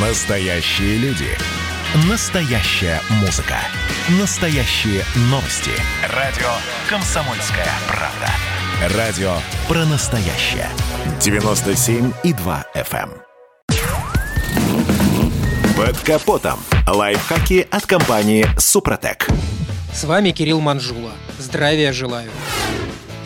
Настоящие люди. Настоящая музыка. Настоящие новости. Радио «Комсомольская правда». Радио про настоящее. 97,2 FM. эм. Под капотом. Лайфхаки от компании «Супротек». С вами Кирилл Манжула. Здравия желаю.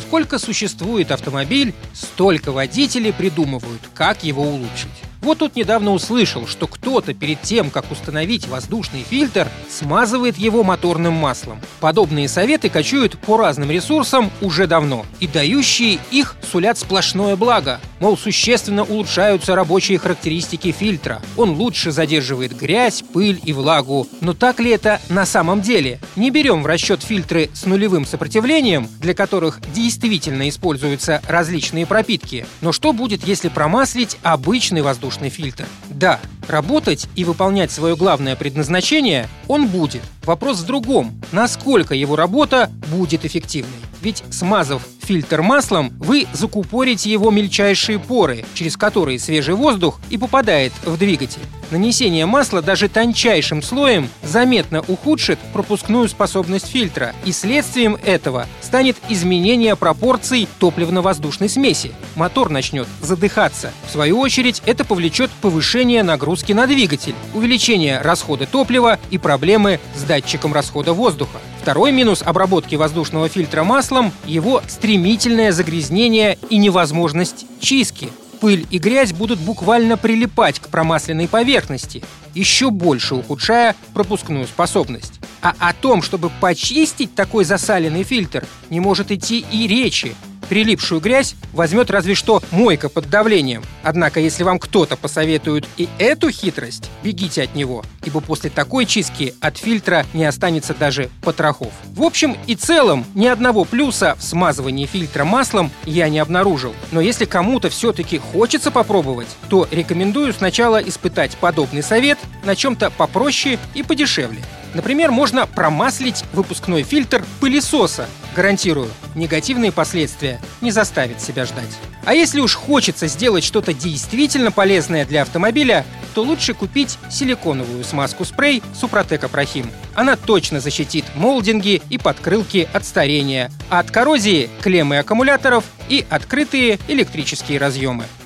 Сколько существует автомобиль, столько водители придумывают, как его улучшить. Вот тут недавно услышал, что кто-то перед тем, как установить воздушный фильтр, смазывает его моторным маслом. Подобные советы кочуют по разным ресурсам уже давно, и дающие их сулят сплошное благо. Мол, существенно улучшаются рабочие характеристики фильтра. Он лучше задерживает грязь, пыль и влагу. Но так ли это на самом деле? Не берем в расчет фильтры с нулевым сопротивлением, для которых действительно используются различные пропитки. Но что будет, если промаслить обычный воздушный фильтр? Да, работать и выполнять свое главное предназначение он будет. Вопрос в другом. Насколько его работа будет эффективной? Ведь смазав фильтр маслом, вы закупорите его мельчайшие поры, через которые свежий воздух и попадает в двигатель. Нанесение масла даже тончайшим слоем заметно ухудшит пропускную способность фильтра, и следствием этого станет изменение пропорций топливно-воздушной смеси. Мотор начнет задыхаться. В свою очередь, это повлечет повышение нагрузки на двигатель, увеличение расхода топлива и проблемы с датчиком расхода воздуха. Второй минус обработки воздушного фильтра маслом – его стремительное загрязнение и невозможность чистки. Пыль и грязь будут буквально прилипать к промасленной поверхности, еще больше ухудшая пропускную способность. А о том, чтобы почистить такой засаленный фильтр, не может идти и речи. Прилипшую грязь возьмет разве что мойка под давлением. Однако, если вам кто-то посоветует и эту хитрость, бегите от него, ибо после такой чистки от фильтра не останется даже потрохов. В общем и целом, ни одного плюса в смазывании фильтра маслом я не обнаружил. Но если кому-то все-таки хочется попробовать, то рекомендую сначала испытать подобный совет на чем-то попроще и подешевле. Например, можно промаслить выпускной фильтр пылесоса. Гарантирую, негативные последствия не заставят себя ждать. А если уж хочется сделать что-то действительно полезное для автомобиля, то лучше купить силиконовую смазку-спрей Супротек Апрахим. Она точно защитит молдинги и подкрылки от старения, а от коррозии – клеммы аккумуляторов и открытые электрические разъемы.